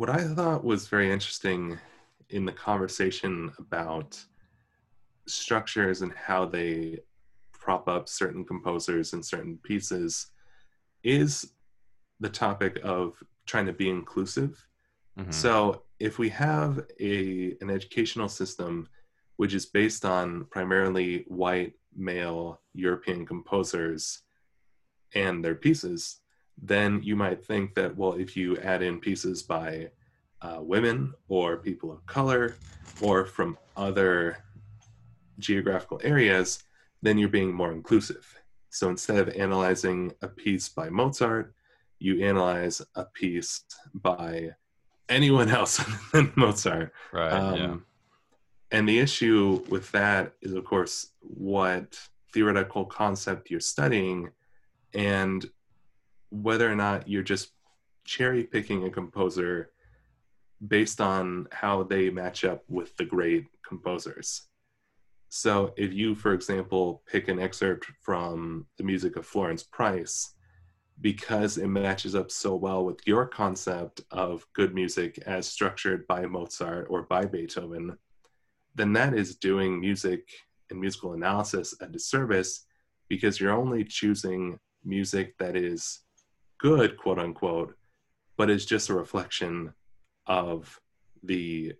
what I thought was very interesting in the conversation about structures and how they prop up certain composers and certain pieces is the topic of trying to be inclusive. Mm-hmm. So if we have a an educational system which is based on primarily white male European composers and their pieces, then you might think that well, if you add in pieces by uh, women or people of color or from other geographical areas, then you're being more inclusive. So instead of analyzing a piece by Mozart, you analyze a piece by anyone else than Mozart. Right. Um, yeah. And the issue with that is, of course, what theoretical concept you're studying and whether or not you're just cherry picking a composer based on how they match up with the great composers. So if you, for example, pick an excerpt from the music of Florence Price, because it matches up so well with your concept of good music as structured by Mozart or by Beethoven, then that is doing music and musical analysis a disservice because you're only choosing music that is good, quote unquote, but is just a reflection of the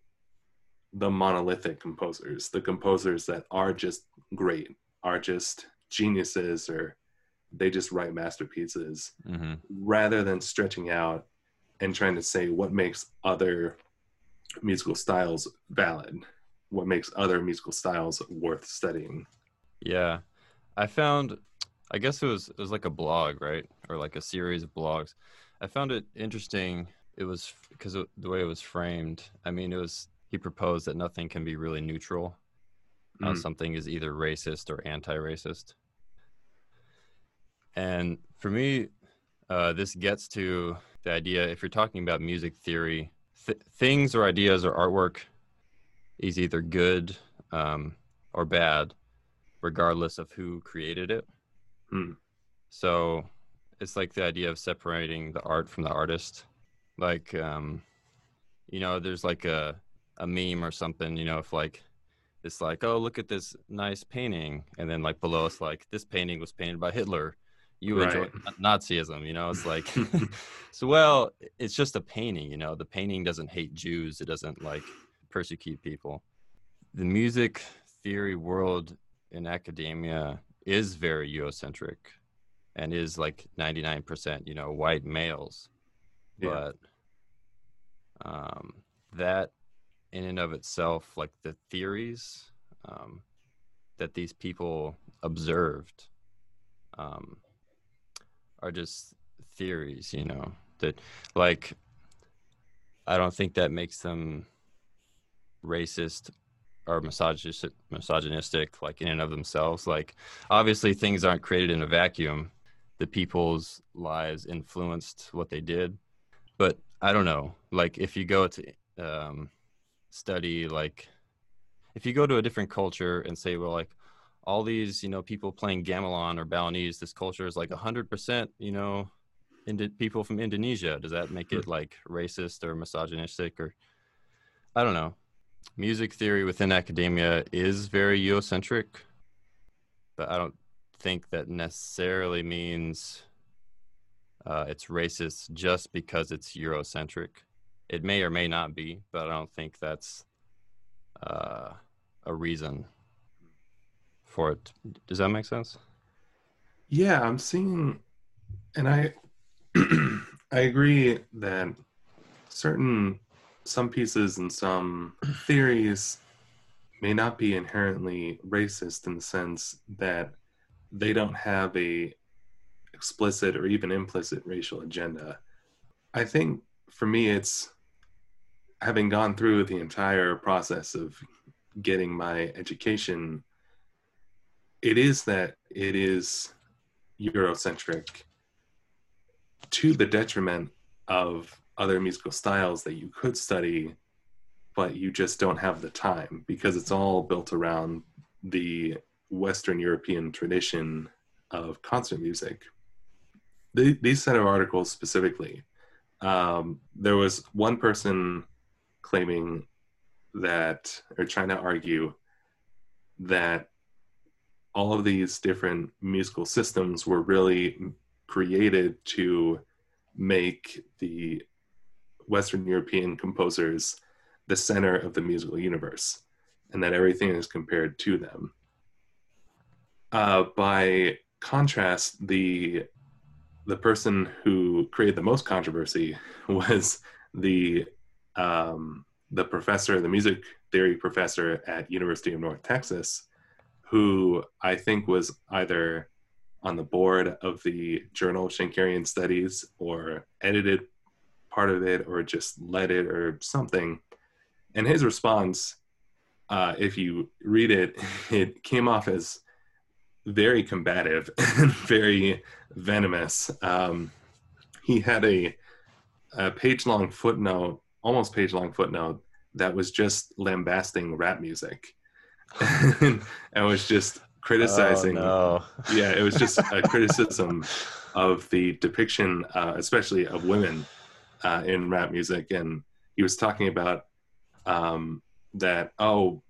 the monolithic composers, the composers that are just great, are just geniuses, or they just write masterpieces, mm-hmm. rather than stretching out and trying to say what makes other musical styles valid, what makes other musical styles worth studying. Yeah, I found, I guess it was it was like a blog, right, or like a series of blogs. I found it interesting it was because the way it was framed. I mean, it was he proposed that nothing can be really neutral. Mm. something is either racist or anti-racist. And for me, uh, this gets to the idea if you're talking about music theory, th- things or ideas or artwork is either good um, or bad, regardless of who created it. Mm. So it's like the idea of separating the art from the artist. Like um you know there's like a a meme or something you know if like it's like oh look at this nice painting and then like below it's like this painting was painted by hitler. You right. enjoy nazism you know it's like so well it's just a painting you know? The painting doesn't hate jews it doesn't like persecute people. The music theory world in academia is very eurocentric and is like 99% you know white males yeah. but um, that in and of itself like the theories um, that these people observed um, are just theories you know that like i don't think that makes them racist or misogynistic, misogynistic like in and of themselves like obviously things aren't created in a vacuum the people's lives influenced what they did but I don't know. Like if you go to um, study, like if you go to a different culture and say, well, like all these, you know, people playing gamelan or Balinese, this culture is like hundred percent, you know, Indi- people from Indonesia. Does that make it like racist or misogynistic or I don't know. Music theory within academia is very Eurocentric, but I don't think that necessarily means uh, it's racist just because it's Eurocentric. It may or may not be, but I don't think that's uh, a reason for it. Does that make sense? Yeah, I'm seeing, and I I agree that certain some pieces and some theories may not be inherently racist in the sense that they don't have a explicit or even implicit racial agenda. I think for me, it's having gone through the entire process of getting my education, it is that it is Eurocentric to the detriment of other musical styles that you could study, but you just don't have the time because it's all built around the Western European tradition of concert music the, these set of articles specifically um, there was one person claiming that, or trying to argue that all of these different musical systems were really created to make the Western European composers the center of the musical universe, and that everything is compared to them. Uh, by contrast, the the person who created the most controversy was the um, the professor, the music theory professor at University of North Texas, who I think was either on the board of the journal Schenkerian Studies or edited part of it or just led it or something. And his response, uh, if you read it, it came off as very combative and very venomous. Um, he had a, a page long footnote, almost page long footnote, that was just lambasting rap music. and, was just criticizing. Oh, no. yeah, it was just a criticism of the depiction, uh, especially of women uh, in rap music. And he was talking about um, that, oh,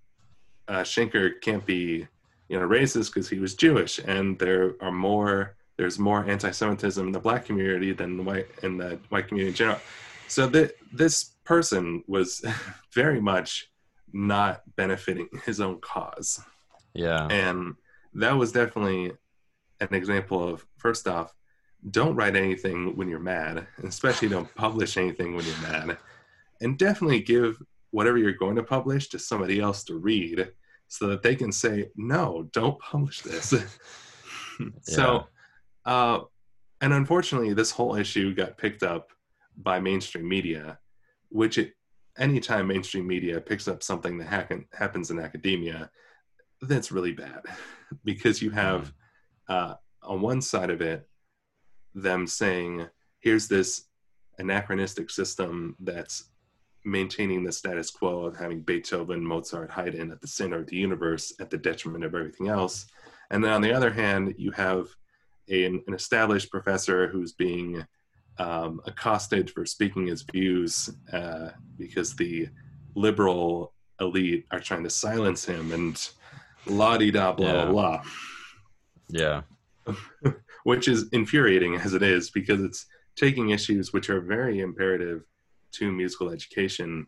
uh, Schenker can't be you know racist because he was Jewish, and there are more there's more anti-Semitism in the black community than the white in the white community in general. So that this person was very much not benefiting his own cause. Yeah, and that was definitely an example of first off, don't write anything when you're mad, especially don't publish anything when you're mad, and definitely give whatever you're going to publish to somebody else to read so that they can say no don't publish this. So uh, and unfortunately this whole issue got picked up by mainstream media which it anytime mainstream media picks up something that happen, happens in academia that's really bad. Because you have mm. uh, on one side of it them saying here's this anachronistic system that's maintaining the status quo of having Beethoven, Mozart, Haydn at the center of the universe at the detriment of everything else. And then on the other hand, you have a, an established professor who's being um, accosted for speaking his views uh, because the liberal elite are trying to silence him and la di da blah yeah. blah. Yeah. which is infuriating as it is because it's taking issues which are very imperative to musical education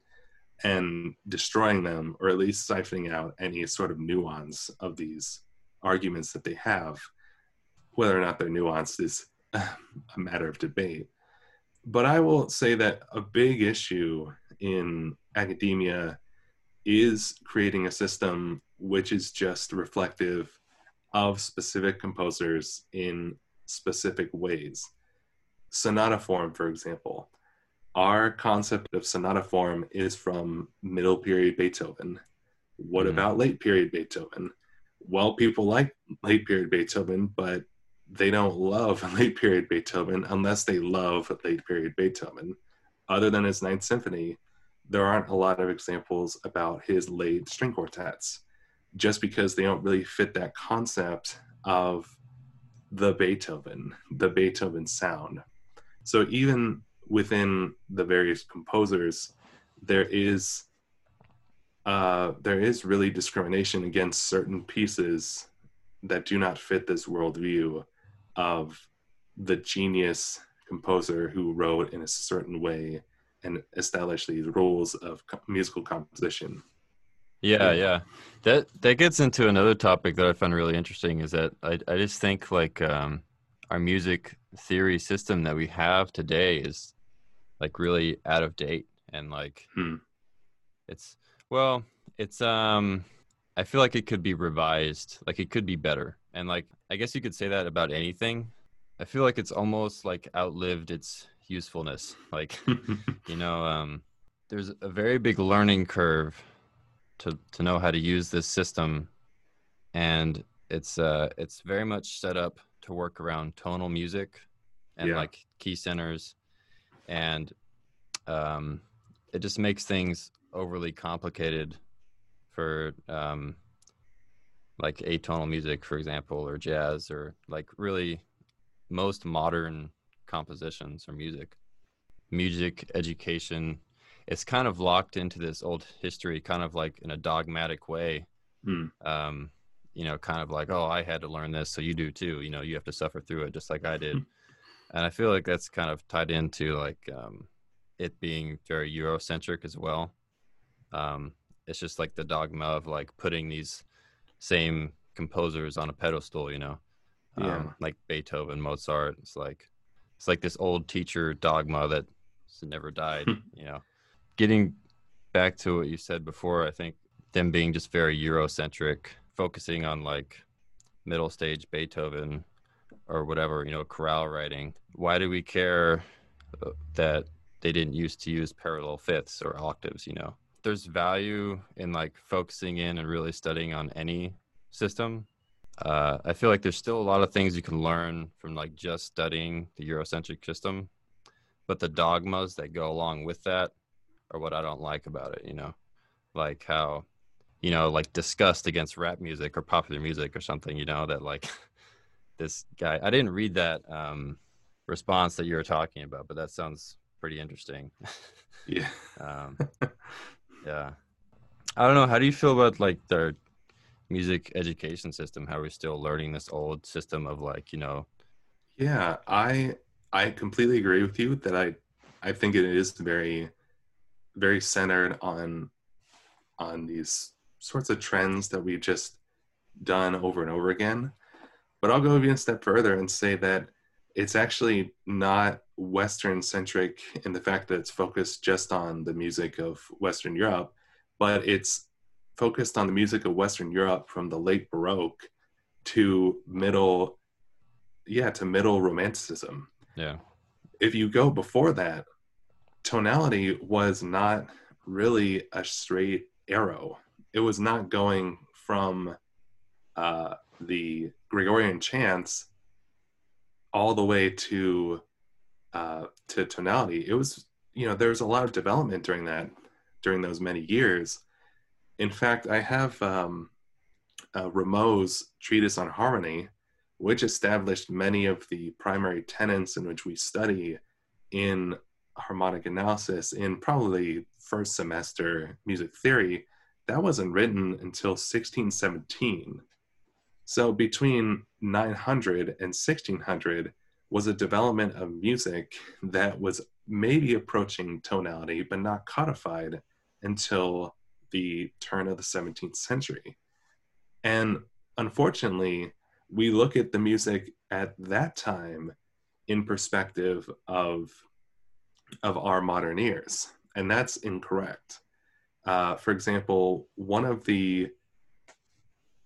and destroying them or at least siphoning out any sort of nuance of these arguments that they have whether or not they're nuanced is a matter of debate. But i will say that a big issue in academia is creating a system which is just reflective of specific composers in specific ways. Sonata form for example our concept of sonata form is from middle period Beethoven. What mm. about late period Beethoven? Well, people like late period Beethoven, but they don't love late period Beethoven unless they love late period Beethoven. Other than his Ninth Symphony, there aren't a lot of examples about his late string quartets, just because they don't really fit that concept of the Beethoven, the Beethoven sound. So even within the various composers, there is uh, there is really discrimination against certain pieces that do not fit this worldview of the genius composer who wrote in a certain way and established these rules of musical composition. Yeah, yeah, that that gets into another topic that I find really interesting. Is that I I just think like um, our music theory system that we have today is like really out of date and like hmm. it's well it's um i feel like it could be revised like it could be better. And like i guess you could say that about anything. I feel like it's almost like outlived its usefulness. Like you know um there's a very big learning curve to to know how to use this system. And it's uh it's very much set up to work around tonal music and yeah. like key centers and um, it just makes things overly complicated for um, like atonal music, for example, or jazz, or like really most modern compositions or music. music education it's kind of locked into this old history kind of like in a dogmatic way Hmm. um you know kind of like oh i had to learn this so you do too you know you have to suffer through it just like i did and i feel like that's kind of tied into like um it being very eurocentric as well. Um it's just like the dogma of like putting these same composers on a pedestal you know? Yeah. um, like beethoven mozart it's like it's like this old teacher dogma that never died you know? Getting back to what you said before i think them being just very eurocentric focusing on like middle stage beethoven or whatever you know chorale writing why do we care uh, that they didn't used to use parallel fifths or octaves you know? There's value in like focusing in and really studying on any system. Uh, i feel like there's still a lot of things you can learn from like just studying the eurocentric system but the dogmas that go along with that are what i don't like about it you know? Like how you know like disgust against rap music or popular music or something you know that like this guy. I didn't read that um response that you were talking about but that sounds pretty interesting. Yeah. um yeah. I don't know. How do you feel about like their music education system? How are we're still learning this old system of like you know? Yeah, I I completely agree with you that I I think it is very very centered on on these sorts of trends that we've just done over and over again. But I'll go even a step further and say that it's actually not Western centric in the fact that it's focused just on the music of Western Europe, but it's focused on the music of Western Europe from the late Baroque to middle yeah to middle romanticism. Yeah. If you go before that tonality was not really a straight arrow. It was not going from uh, the gregorian chants all the way to uh, to tonality. It was you know there was a lot of development during that during those many years. In fact i have um, uh, rameau's treatise on harmony which established many of the primary tenets in which we study in harmonic analysis in probably first semester music theory. That wasn't written until 1617 so between 900 and 1600 was a development of music that was maybe approaching tonality but not codified until the turn of the 17th century. And unfortunately we look at the music at that time in perspective of of our modern ears and that's incorrect. Uh, for example one of the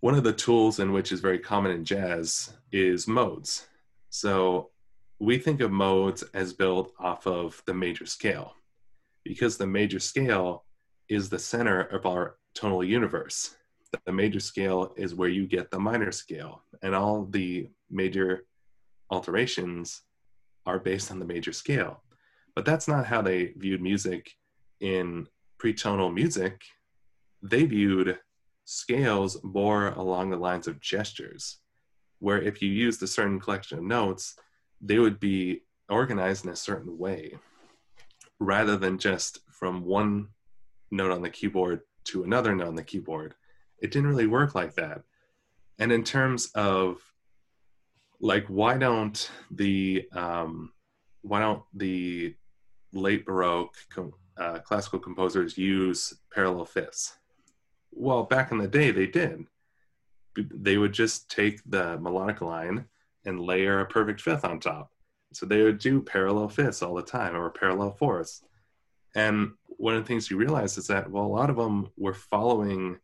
one of the tools in which is very common in jazz is modes. So we think of modes as built off of the major scale because the major scale is the center of our tonal universe. The major scale is where you get the minor scale and all the major alterations are based on the major scale. But that's not how they viewed music. In pretonal music they viewed scales more along the lines of gestures where if you used a certain collection of notes they would be organized in a certain way rather than just from one note on the keyboard to another note on the keyboard. It didn't really work like that. And in terms of like why don't the um, why don't the late baroque com- uh, classical composers use parallel fifths well back in the day they did. They would just take the melodic line and layer a perfect fifth on top. So they would do parallel fifths all the time or parallel fourths. And one of the things you realize is that well a lot of them were following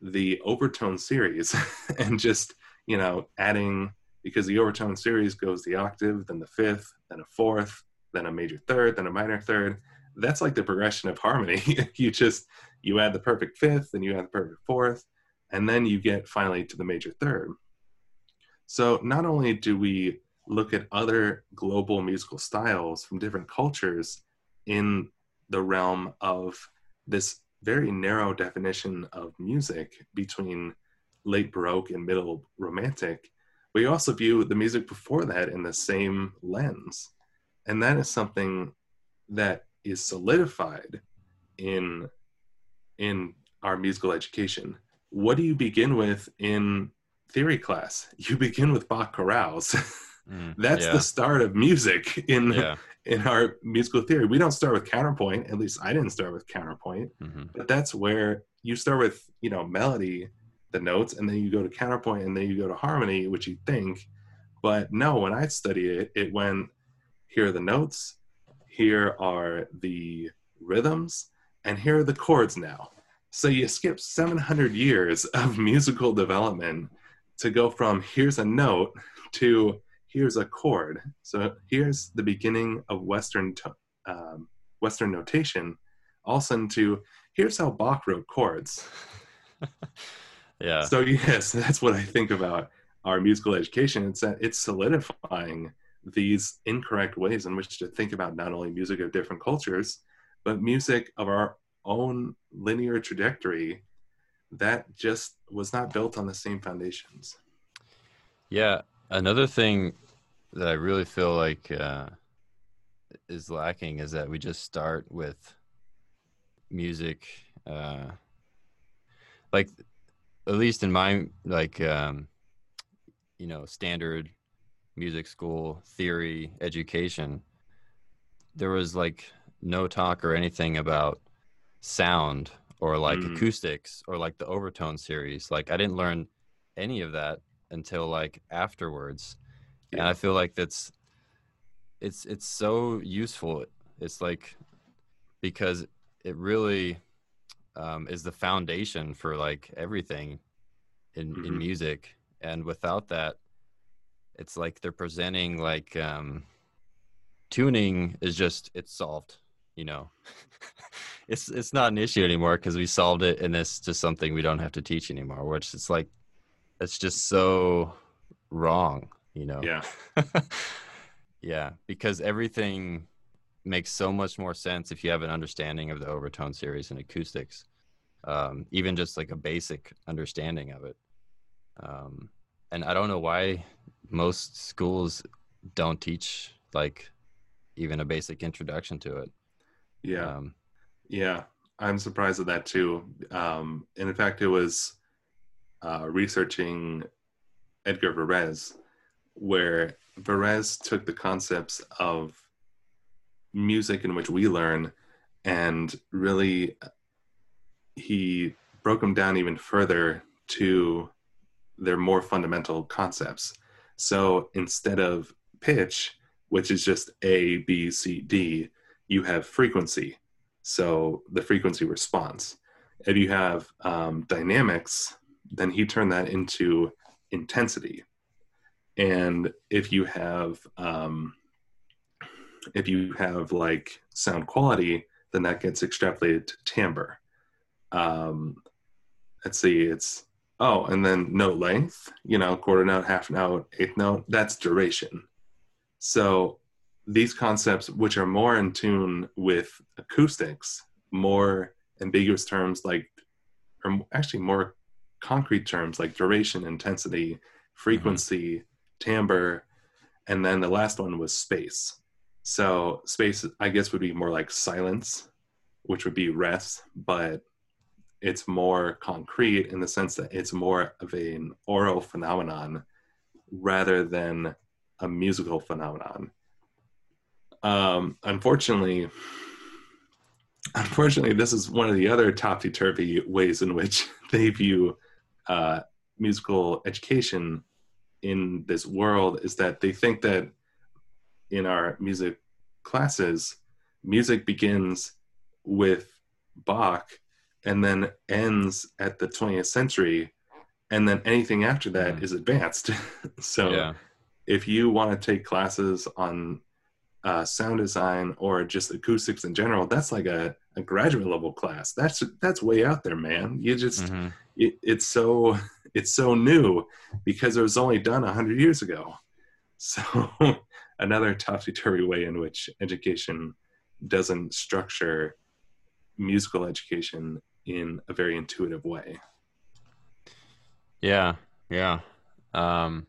the overtone series and just you know adding because the overtone series goes the octave then the fifth then a fourth then a major third then a minor third that's like the progression of harmony. You just you add the perfect fifth then you add the perfect fourth and then you get finally to the major third. So not only do we look at other global musical styles from different cultures in the realm of this very narrow definition of music between late baroque and middle romantic we also view the music before that in the same lens. And that is something that is solidified in in our musical education what do you begin with in theory class you begin with bach chorales mm, that's yeah. the start of music in yeah. in our musical theory we don't start with counterpoint at least i didn't start with counterpoint mm-hmm. but that's where you start with you know melody the notes and then you go to counterpoint and then you go to harmony which you think but no when i study it it went here are the notes here are the rhythms and here are the chords now. So you skip 700 years of musical development to go from here's a note to here's a chord. So here's the beginning of western um, western notation all sudden to here's how bach wrote chords. Yeah. So yes that's what i think about our musical education. It's that it's solidifying these incorrect ways in which to think about not only music of different cultures but music of our own linear trajectory that just was not built on the same foundations. Yeah another thing that i really feel like uh, is lacking is that we just start with music uh, like at least in my like um, you know standard music school theory education there was like no talk or anything about sound or like mm. acoustics or like the overtone series like i didn't learn any of that until like afterwards yeah. and i feel like that's it's it's so useful it's like because it really um, is the foundation for like everything in mm-hmm. in music and without that it's like they're presenting like um tuning is just it's solved you know? It's it's not an issue anymore because we solved it and it's just something we don't have to teach anymore which it's like it's just so wrong you know? Yeah. Yeah because everything makes so much more sense if you have an understanding of the overtone series and acoustics um, even just like a basic understanding of it. Um, and i don't know why most schools don't teach like even a basic introduction to it. Yeah. Um, yeah. I'm surprised at that too. Um, and in fact it was uh, researching edgar varese where varese took the concepts of music in which we learn and really he broke them down even further to their more fundamental concepts so instead of pitch which is just a b c d you have frequency. So the frequency response. If you have um, dynamics then he turned that into intensity. And if you have um, if you have like sound quality, then that gets extrapolated to timbre. Um, let's see, it's oh, and then note length, you know, quarter note, half note, eighth note, that's duration. So these concepts, which are more in tune with acoustics, more ambiguous terms like, or actually more concrete terms like duration, intensity, frequency, mm-hmm. timbre, and then the last one was space. So space, I guess, would be more like silence, which would be rest, but it's more concrete in the sense that it's more of an aural phenomenon rather than a musical phenomenon. Um, unfortunately, unfortunately, this is one of the other topsy turvy ways in which they view uh, musical education in this world is that they think that in our music classes, music begins with Bach and then ends at the 20th century, and then anything after that mm. is advanced. so yeah. if you want to take classes on uh, sound design or just acoustics in general, that's like a, a graduate level class. That's that's way out there, man. You just mm-hmm. it, it's so it's so new because it was only done a hundred years ago. So another topsy-turvy way in which education doesn't structure musical education in a very intuitive way. Yeah, yeah. Um,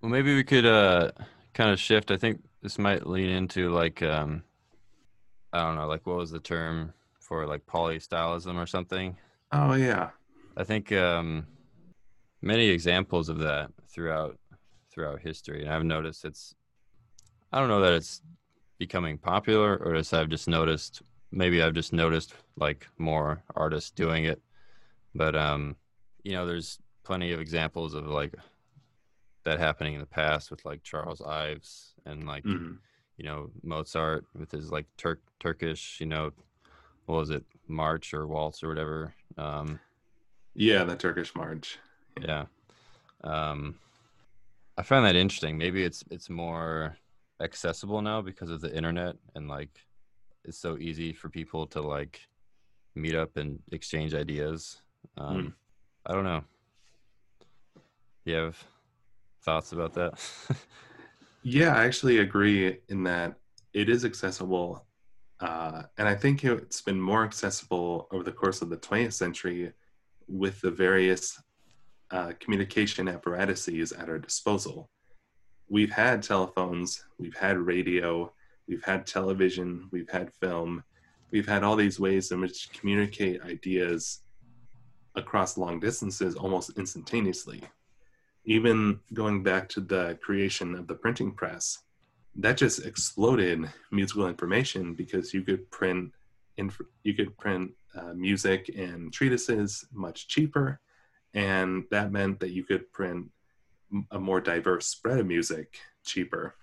well, maybe we could uh, kind of shift. I think this might lean into like um, I don't know, like what was the term for like polystylism or something? Oh yeah. I think um, many examples of that throughout throughout history, and I've noticed it's. I don't know that it's becoming popular, or as I've just noticed. Maybe I've just noticed like more artists doing it, but um, you know, there's plenty of examples of like that happening in the past with like Charles Ives and like Mhm. you know Mozart with his like Turk Turkish you know what was it march or waltz or whatever um Yeah, the Turkish march. yeah um I find that interesting maybe it's it's more accessible now because of the internet and like it's so easy for people to like meet up and exchange ideas um Mm. I don't know you have thoughts about that Yeah, I actually agree in that it is accessible. Uh, and I think it's been more accessible over the course of the 20th century with the various uh, communication apparatuses at our disposal. We've had telephones, we've had radio, we've had television, we've had film, we've had all these ways in which to communicate ideas across long distances almost instantaneously even going back to the creation of the printing press, that just exploded musical information because you could print inf- you could print uh, music and treatises much cheaper, and that meant that you could print a more diverse spread of music cheaper.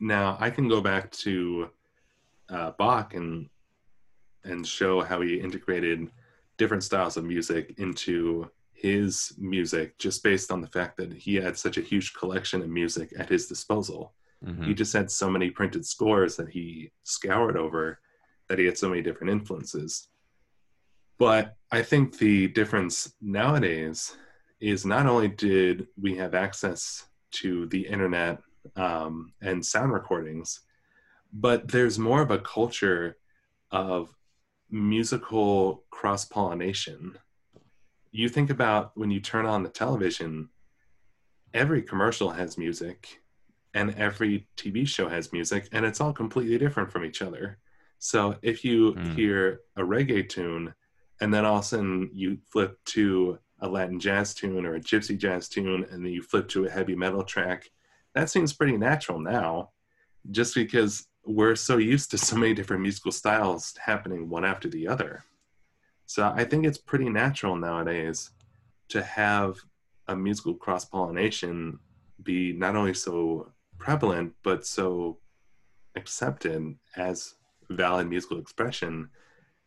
Now I can go back to uh, Bach and and show how he integrated different styles of music into his music just based on the fact that he had such a huge collection of music at his disposal. Mhm. He just had so many printed scores that he scoured over that he had so many different influences. But I think the difference nowadays is not only did we have access to the internet um, and sound recordings, but there's more of a culture of musical cross pollination. You think about when you turn on the television, every commercial has music and every TV show has music, and it's all completely different from each other. So if you Mm. hear a reggae tune, and then all of a sudden you flip to a Latin jazz tune or a gypsy jazz tune, and then you flip to a heavy metal track, that seems pretty natural now, just because we're so used to so many different musical styles happening one after the other. So I think it's pretty natural nowadays to have a musical cross pollination be not only so prevalent but so accepted as valid musical expression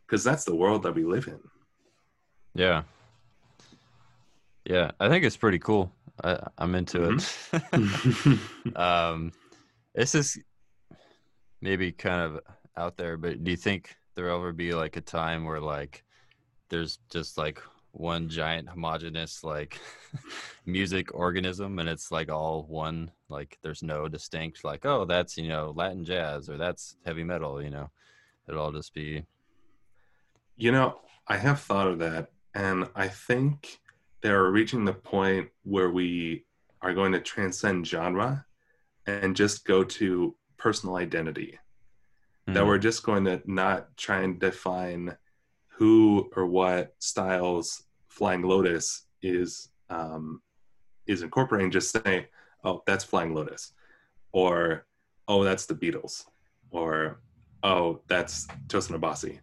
because that's the world that we live in. Yeah. Yeah, I think it's pretty cool. I, I'm into Mm-hmm. it. um, this is maybe kind of out there, but do you think there'll ever be like a time where like there's just like one giant homogenous like music organism and it's like all one like there's no distinct like oh that's you know Latin jazz or that's heavy metal you know it'll all just be You know, I have thought of that, and I think they're reaching the point where we are going to transcend genre and just go to personal identity. That Hmm. we're just going to not try and define who or what styles Flying Lotus is um, is incorporating. Just say, oh, that's Flying Lotus, or oh, that's the Beatles, or oh, that's Tosin Abasi.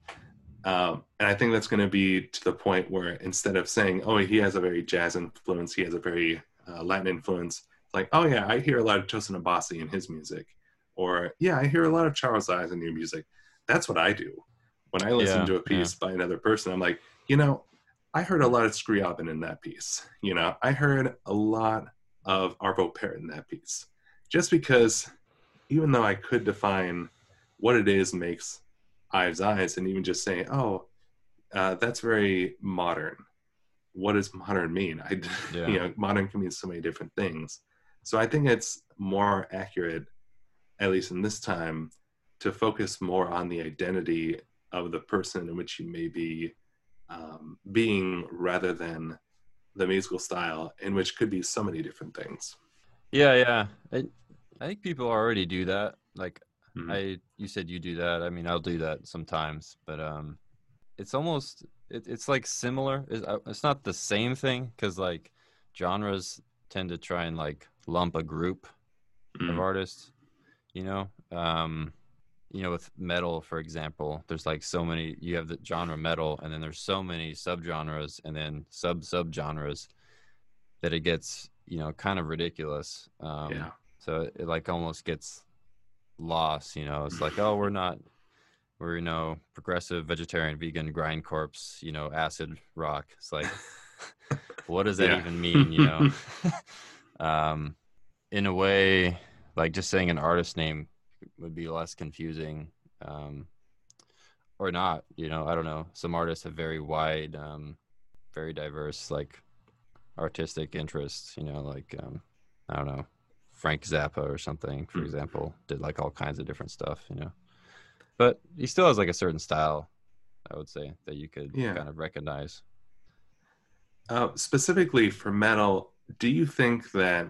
Um, and I think that's going to be to the point where instead of saying, "Oh, he has a very jazz influence, he has a very uh, Latin influence," it's like, "Oh yeah, I hear a lot of Tosin Abasi in his music," or "Yeah, I hear a lot of Charles Ives in your music." That's what I do when I listen Yeah, to a piece by another person. I'm like, you know, I heard a lot of Scriabin in that piece. You know, I heard a lot of Arvo Pärt in that piece, just because even though I could define what it is makes Ives Eyes and even just say, oh, uh, that's very modern. What does modern mean? I, Yeah. you know, modern can mean so many different things. So I think it's more accurate, at least in this time, to focus more on the identity of the person in which you may be um, being rather than the musical style, in which could be so many different things. Yeah, yeah. I, I think people already do that. Like, mm-hmm. I you said you do that. I mean, I'll do that sometimes, but um, it's almost it, it's like similar. It's, uh, it's not the same thing because like genres tend to try and like lump a group mm. of artists. You know, um, you know, with metal, for example, there's like so many. You have the genre metal, and then there's so many subgenres, and then sub subgenres that it gets you know kind of ridiculous. Um, yeah. So it like almost gets lost. You know, it's like oh, we're not we're you know progressive vegetarian vegan grindcore you know acid rock it's like what does that yeah. even mean you know um in a way like just saying an artist name would be less confusing um or not you know i don't know some artists have very wide um very diverse like artistic interests you know like um i don't know frank zappa or something for mm. example did like all kinds of different stuff you know but he still has like a certain style i would say that you could yeah. kind of recognize uh, specifically for metal do you think that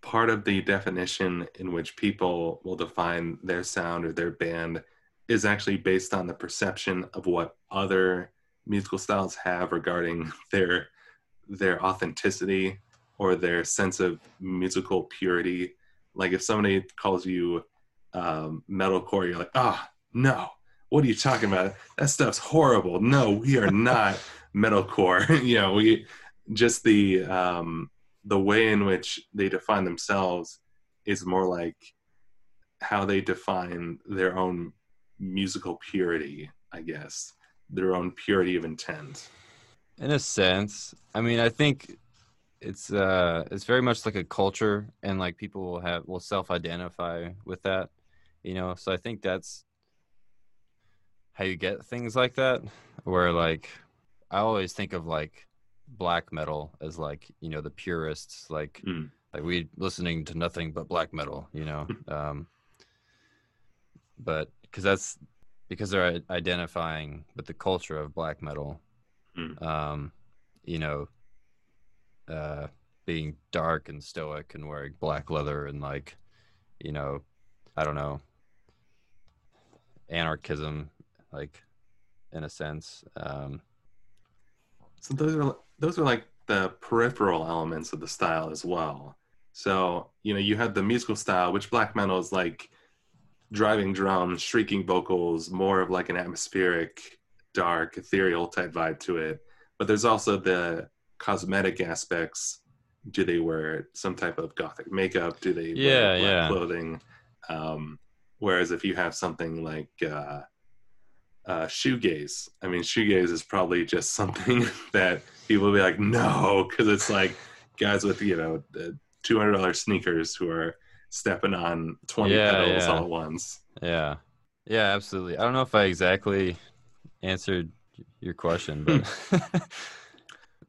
part of the definition in which people will define their sound or their band is actually based on the perception of what other musical styles have regarding their their authenticity or their sense of musical purity. Like if somebody calls you um, metalcore you're like ah oh, no. What are you talking about? That stuff's horrible. No we are not metalcore. You know we just the um the way in which they define themselves is more like how they define their own musical purity i guess. Their own purity of intent. In a sense. I mean i think it's uh it's very much like a culture and like people will have will self-identify with that you know so i think that's how you get things like that where like i always think of like black metal as like you know the purists like mm. like we listening to nothing but black metal you know um but because that's because they're identifying with the culture of black metal mm. um you know uh being dark and stoic and wearing black leather and like you know i don't know anarchism like in a sense. Um, so those are those are like the peripheral elements of the style as well. So you know you have the musical style, which black metal is like driving drums, shrieking vocals, more of like an atmospheric, dark, ethereal type vibe to it. But there's also the cosmetic aspects. Do they wear some type of gothic makeup? Do they yeah, wear black yeah. clothing? Um, whereas if you have something like uh, uh, shoegaze. I mean, shoegaze is probably just something that people will be like, no, because it's like guys with you know two hundred dollars sneakers who are stepping on twenty yeah, pedals yeah. all at once. Yeah, yeah, absolutely. I don't know if I exactly answered your question, but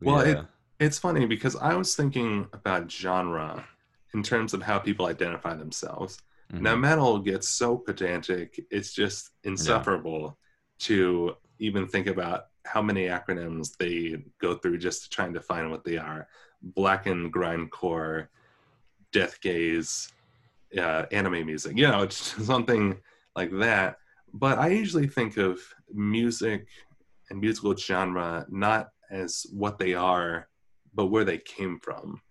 well, yeah. it, it's funny because I was thinking about genre in terms of how people identify themselves. Mm-hmm. Now, metal gets so pedantic; it's just insufferable to even think about how many acronyms they go through just to try and define what they are. Blackened grindcore, death gaze, uh, anime music. You know, it's something like that. But I usually think of music and musical genre not as what they are, but where they came from.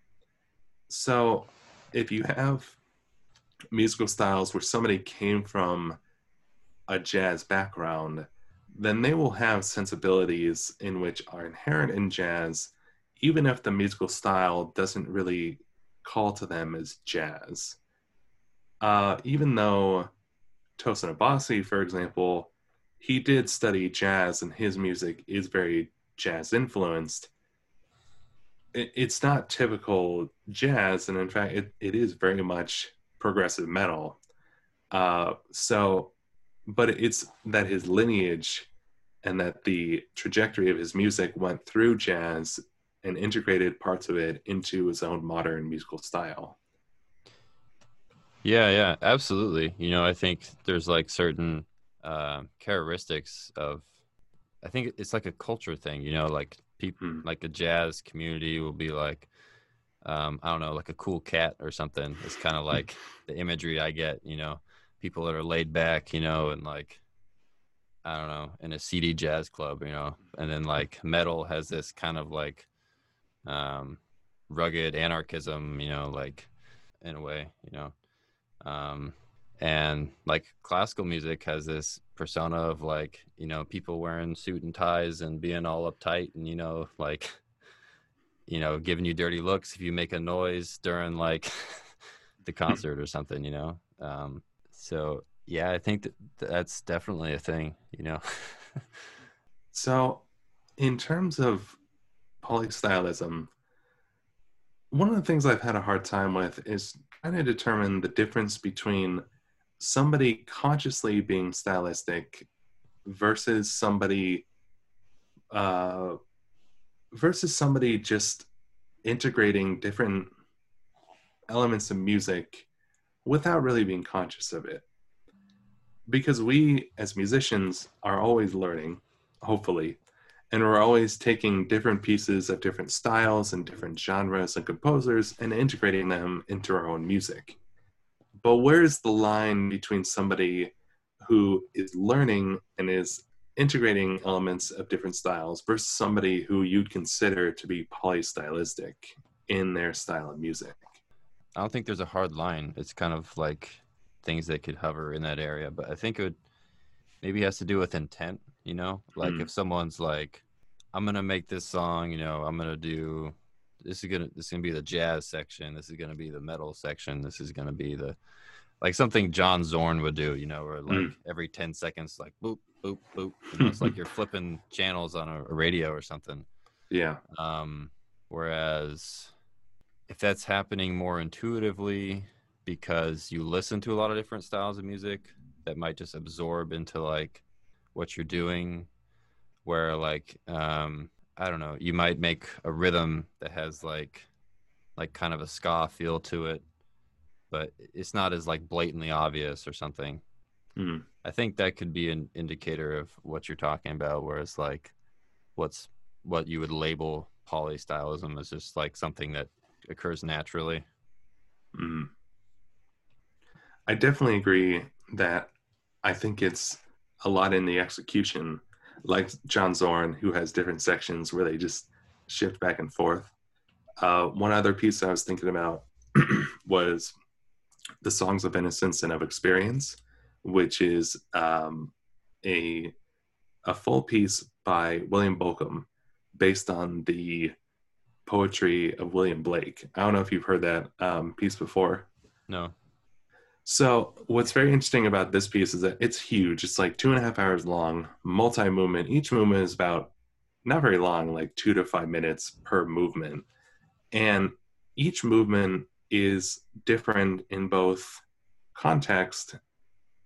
So if you have musical styles where somebody came from a jazz background, then they will have sensibilities in which are inherent in jazz, even if the musical style doesn't really call to them as jazz. Uh, even though Tosin Abasi, for example, he did study jazz and his music is very jazz influenced. It, it's not typical jazz, and in fact, it, it is very much progressive metal. Uh, so but it's that his lineage and that the trajectory of his music went through jazz and integrated parts of it into his own modern musical style. Yeah, yeah, absolutely. You know, I think there's like certain uh, characteristics of, I think it's like a culture thing. You know, like people, mm. like a jazz community will be like, um, I don't know, like a cool cat or something. It's kind of like the imagery I get. You know, people that are laid back, you know, and like I don't know, in a seedy jazz club, you know, and then like metal has this kind of like um, rugged anarchism, you know, like in a way, you know, um, and like classical music has this persona of like you know people wearing suit and ties and being all uptight and you know like you know giving you dirty looks if you make a noise during like the concert or something you know? Um, so yeah i think that that's definitely a thing you know? So in terms of polystylism one of the things i've had a hard time with is trying to determine the difference between somebody consciously being stylistic versus somebody uh, versus somebody just integrating different elements of music without really being conscious of it. Because we as musicians are always learning hopefully and we're always taking different pieces of different styles and different genres and composers and integrating them into our own music but where's the line between somebody who is learning and is integrating elements of different styles versus somebody who you'd consider to be polystylistic in their style of music? I don't think there's a hard line. It's kind of like things that could hover in that area, but I think it would maybe has to do with intent, you know? Like mm. if someone's like I'm going to make this song, you know, I'm going to do this is gonna this is gonna be the jazz section. This is gonna be the metal section. This is gonna be the like something John Zorn would do, you know, where like mm. every ten seconds, like boop boop boop. You know, it's like you're flipping channels on a, a radio or something. Yeah. Um, whereas if that's happening more intuitively because you listen to a lot of different styles of music that might just absorb into like what you're doing where like um I don't know, you might make a rhythm that has like like kind of a ska feel to it, but it's not as like blatantly obvious or something. Mm. I think that could be an indicator of what you're talking about, whereas like what's what you would label polystylism is just like something that occurs naturally. Mm. I definitely agree that I think it's a lot in the execution like John Zorn, who has different sections where they just shift back and forth. Uh, one other piece I was thinking about was the Songs of Innocence and of Experience, which is um, a a full piece by William Bolcom based on the poetry of William Blake. I don't know if you've heard that um, piece before. No. So, what's very interesting about this piece is that it's huge. It's like two and a half hours long, multi movement. Each movement is about not very long, like two to five minutes per movement. And each movement is different in both context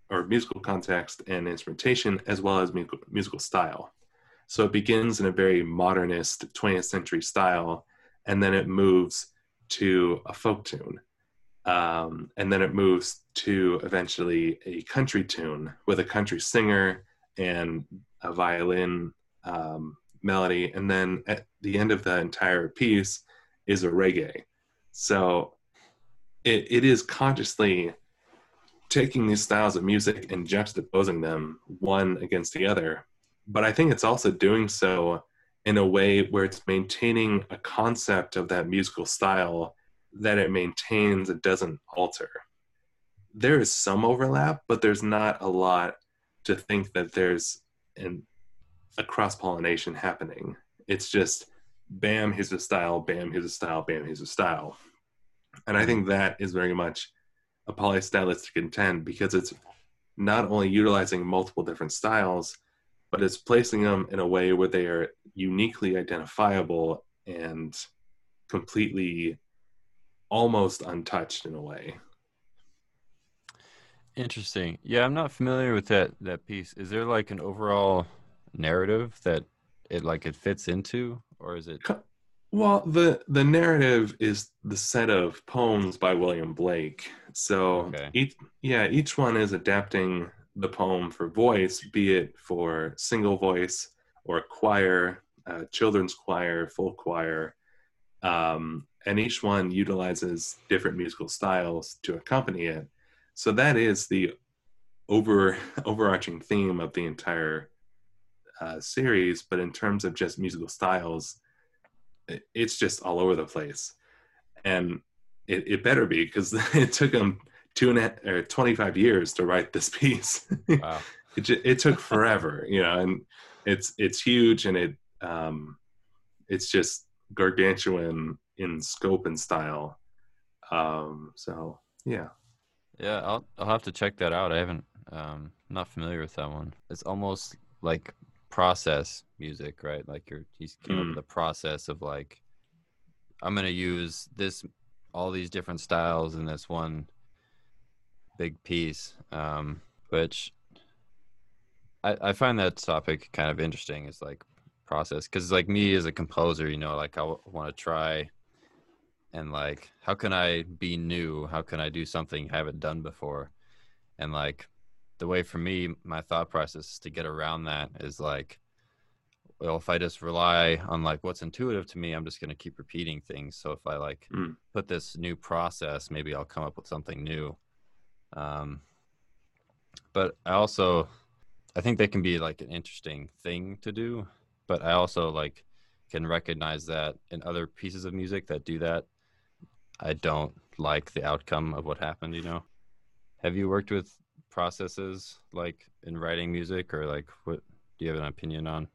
or musical context and instrumentation, as well as musical, style. So, it begins in a very modernist 20th century style, and then it moves to a folk tune um, and then it moves to eventually a country tune with a country singer and a violin um, melody. And then at the end of the entire piece is a reggae. So it, it is consciously taking these styles of music and juxtaposing them one against the other. But I think it's also doing so in a way where it's maintaining a concept of that musical style that it maintains, it doesn't alter. There is some overlap, but there's not a lot to think that there's an, a cross pollination happening. It's just bam, here's a style, bam, here's a style, bam, here's a style. And I think that is very much a polystylistic intent because it's not only utilizing multiple different styles, but it's placing them in a way where they are uniquely identifiable and completely almost untouched in a way. Interesting. Yeah, I'm not familiar with that that piece. Is there like an overall narrative that it like it fits into or is it well, the the narrative is the set of poems by William Blake. So okay. each yeah, each one is adapting the poem for voice, be it for single voice or choir, uh, children's choir, full choir, um, and each one utilizes different musical styles to accompany it. So that is the over overarching theme of the entire uh, series, but in terms of just musical styles, it, it's just all over the place, and it, it better be because it took them two and a, or 25 years to write this piece. Wow. it, it took forever, you know, and it's it's huge and it um, it's just gargantuan in scope and style. Um, so yeah, yeah, I'll I'll have to check that out. I haven't um, not familiar with that one. It's almost like process music, right? Like you're he's came mm. up with the process of like I'm gonna use this all these different styles in this one big piece, um, which I, I find that topic kind of interesting. Is like process because like me as a composer, you know, like I w- want to try and like how can I be new? How can I do something I haven't done before? And like the way for me, my thought process to get around that is like, well, if I just rely on like what's intuitive to me, I'm just going to keep repeating things. So if I like mm. put this new process, maybe I'll come up with something new. Um, but I also, I think that can be like an interesting thing to do. But I also like can recognize that in other pieces of music that do that, I don't like the outcome of what happened. You know, have you worked with processes like in writing music, or like what? Do you have an opinion on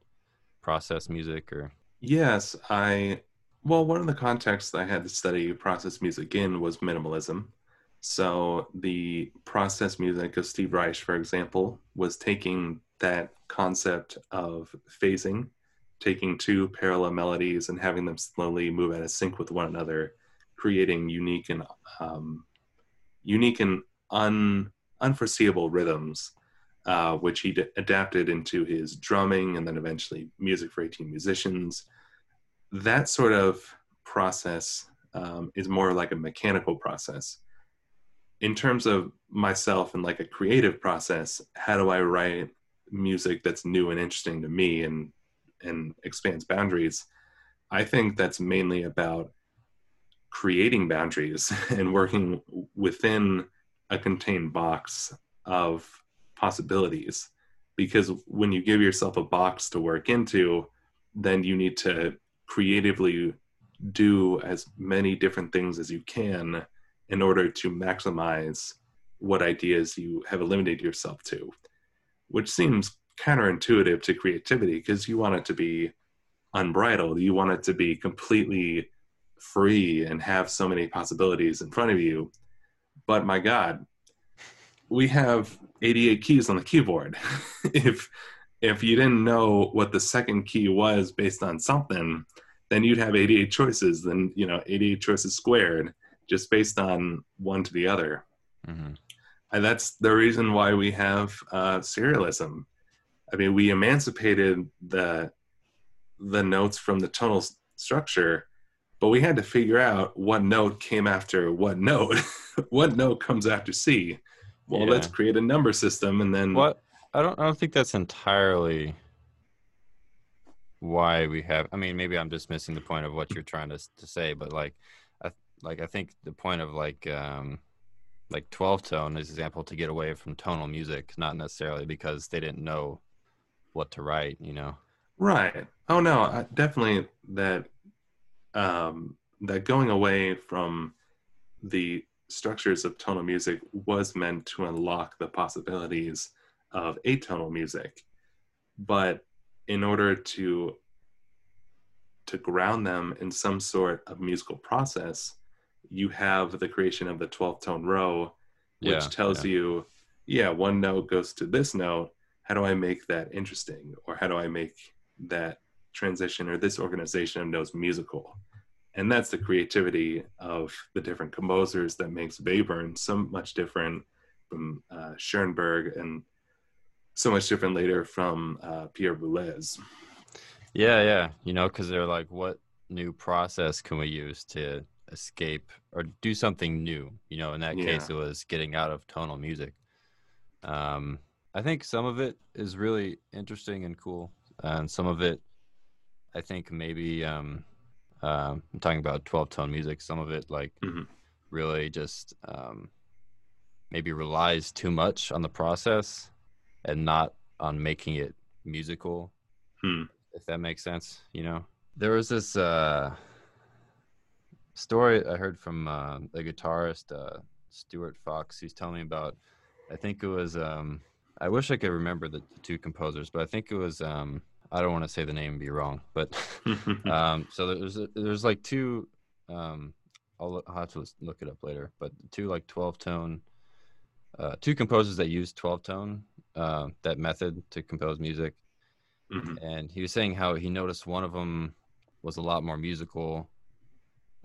process music or? Yes, I. Well, one of the contexts I had to study process music in was minimalism. So the process music of Steve Reich, for example, was taking that concept of phasing, taking two parallel melodies and having them slowly move out of sync with one another, creating unique and um, unique and un, unforeseeable rhythms, uh, which he d- adapted into his drumming and then eventually music for 18 musicians. That sort of process um, is more like a mechanical process in terms of myself and like a creative process, how do I write music that's new and interesting to me and and expands boundaries? I think that's mainly about creating boundaries and working within a contained box of possibilities. Because when you give yourself a box to work into, then you need to creatively do as many different things as you can in order to maximize what ideas you have eliminated yourself to, which seems counterintuitive to creativity because you want it to be unbridled. You want it to be completely free and have so many possibilities in front of you. But my God, we have 88 keys on the keyboard. if if you didn't know what the second key was based on something, then you'd have 88 choices. Then you know 88 choices squared just based on one to the other. Mm-hmm. And that's the reason why we have uh, serialism. I mean, we emancipated the the notes from the tonal structure, but we had to figure out what note came after what note. what note comes after C? Well, yeah. let's create a number system, and then what? I don't. I don't think that's entirely why we have. I mean, maybe I'm just missing the point of what you're trying to to say, but like, I like I think the point of like um like 12 tone is example to get away from tonal music, not necessarily because they didn't know what to write, you know. Right. Oh no, I, definitely that um that going away from the structures of tonal music was meant to unlock the possibilities of atonal music. But in order to to ground them in some sort of musical process, you have the creation of the 12th tone row, which yeah, tells yeah. you, yeah, one note goes to this note. How do I make that interesting? Or how do I make that transition or this organization knows musical? And that's the creativity of the different composers that makes Webern so much different from uh, Schoenberg and so much different later from uh, Pierre Boulez. Yeah, yeah. You know, because they're like, what new process can we use to escape or do something new. You know, in that yeah. case, it was getting out of tonal music. Um, I think some of it is really interesting and cool, and some of it, I think maybe um, uh, I'm talking about 12 tone music. Some of it, like, mm-hmm. really just um, maybe relies too much on the process and not on making it musical. Hmm. If that makes sense, you know. There was this uh, story I heard from uh, the guitarist uh, Stuart Fox. He's telling me about. I think it was. Um, I wish I could remember the, the two composers, but I think it was. Um, I don't want to say the name and be wrong, but um, so there's there's like two. Um, I'll, I'll have to look it up later, but two like twelve tone. Uh, two composers that use 12 tone uh, that method to compose music Mhm. and he was saying how he noticed one of them was a lot more musical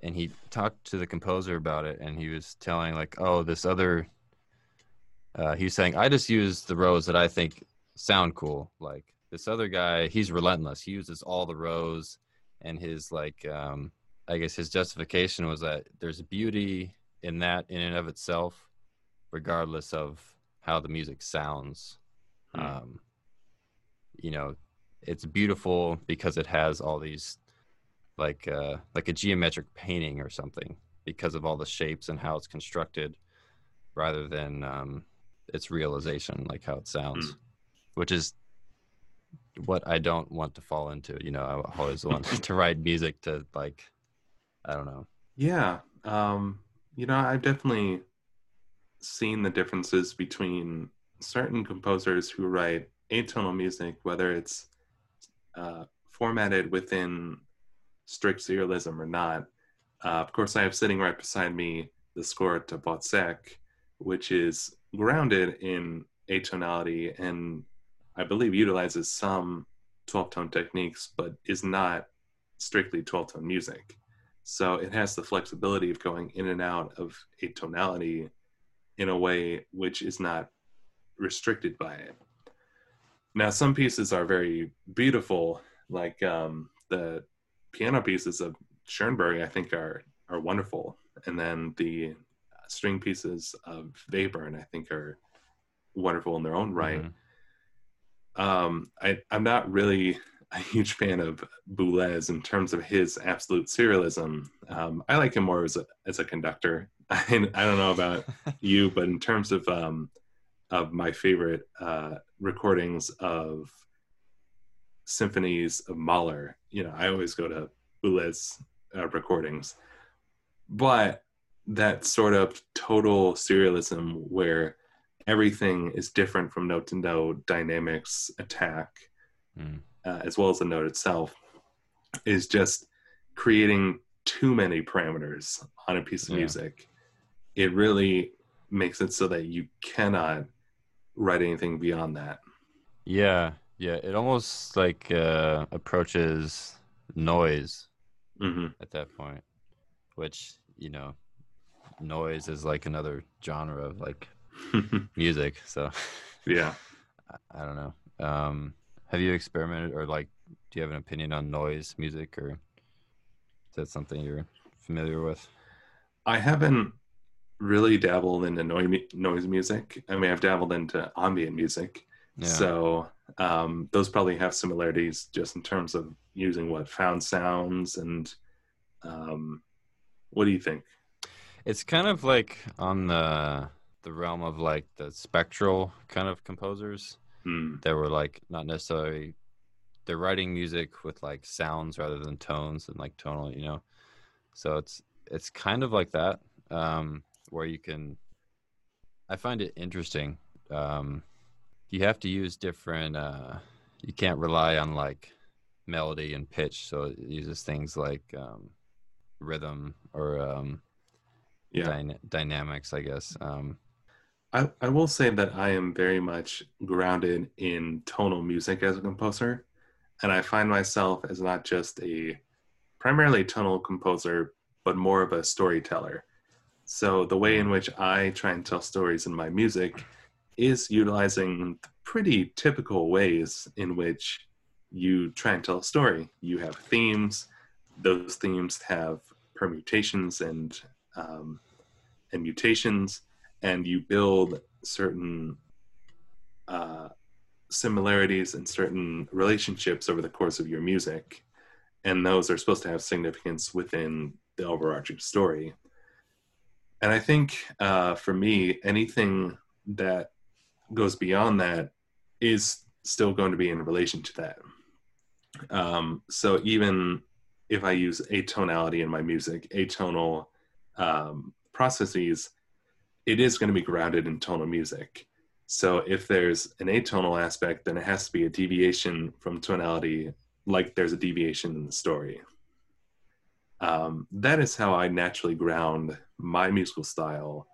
and he talked to the composer about it and he was telling like oh this other uh, he was saying i just use the rows that i think sound cool like this other guy he's relentless. He uses all the rows and his like um i guess his justification was that there's beauty in that in and of itself regardless of how the music sounds. Hmm. um you know it's beautiful because it has all these like uh like a geometric painting or something because of all the shapes and how it's constructed rather than um its realization like how it sounds which is what i don't want to fall into you know i always want to write music to like i don't know Yeah. Um, you know, I've definitely seen the differences between certain composers who write atonal music, whether it's uh, formatted within strict serialism or not. Uh, of course, I have sitting right beside me the score to Wozzeck, which is grounded in atonality and I believe utilizes some 12 tone techniques, but is not strictly 12 tone music. So it has the flexibility of going in and out of atonality in a way which is not restricted by it. Now, some pieces are very beautiful, like um, the piano pieces of Schoenberg, I think are are wonderful, and then the string pieces of Webern, I think, are wonderful in their own right. Mhm. Um, I, I'm not really a huge fan of Boulez in terms of his absolute serialism. Um, I like him more as a as a conductor. I, I don't know about you, but in terms of um, of my favorite uh, recordings of symphonies of Mahler, you know, I always go to Boulez uh, recordings. But that sort of total serialism where everything is different from note to note, dynamics, attack, Mm. uh, as well as the note itself, is just creating too many parameters on a piece of Yeah. music. It really makes it so that you cannot write anything beyond that. yeah yeah it almost like uh approaches noise hmm at that point which you know noise is like another genre of like music so yeah. I- i don't know um have you experimented or like do you have an opinion on noise music or is that something you're familiar with I haven't really dabbled into noise, noise music. I mean, I've dabbled into ambient music. yeah So um, those probably have similarities just in terms of using what found sounds and um, what do you think? it's kind of like on the the realm of like the spectral kind of composers Hmm. that were like not necessarily they're writing music with like sounds rather than tones and like tonal you know so it's it's kind of like that um where you can i find it interesting um you have to use different uh you can't rely on like melody and pitch so it uses things like um rhythm or um Yeah. dyna- dynamics i guess um I, I will say that I am very much grounded in tonal music as a composer. And I find myself as not just a primarily tonal composer, but more of a storyteller. So the way in which I try and tell stories in my music is utilizing pretty typical ways in which you try and tell a story. You have themes, those themes have permutations and um, and mutations and you build certain uh, similarities and certain relationships over the course of your music and those are supposed to have significance within the overarching story and I think uh, for me, anything that goes beyond that is still going to be in relation to that. Um, so even if I use atonality in my music, atonal um, processes, it is going to be grounded in tonal music. So if there's an atonal aspect, then it has to be a deviation from tonality, like there's a deviation in the story. Um, that is how I naturally ground my musical style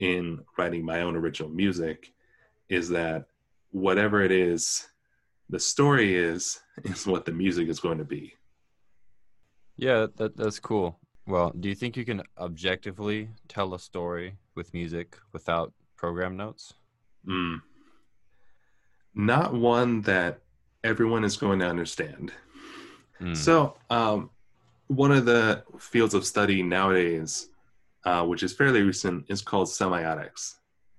in writing my own original music. Is that whatever it is, the story is is what the music is going to be. Yeah, that that's cool. Well, do you think you can objectively tell a story with music without program notes? Mm. Not one that everyone is going to understand. Mm. So, um, one of the fields of study nowadays, uh, which is fairly recent, is called semiotics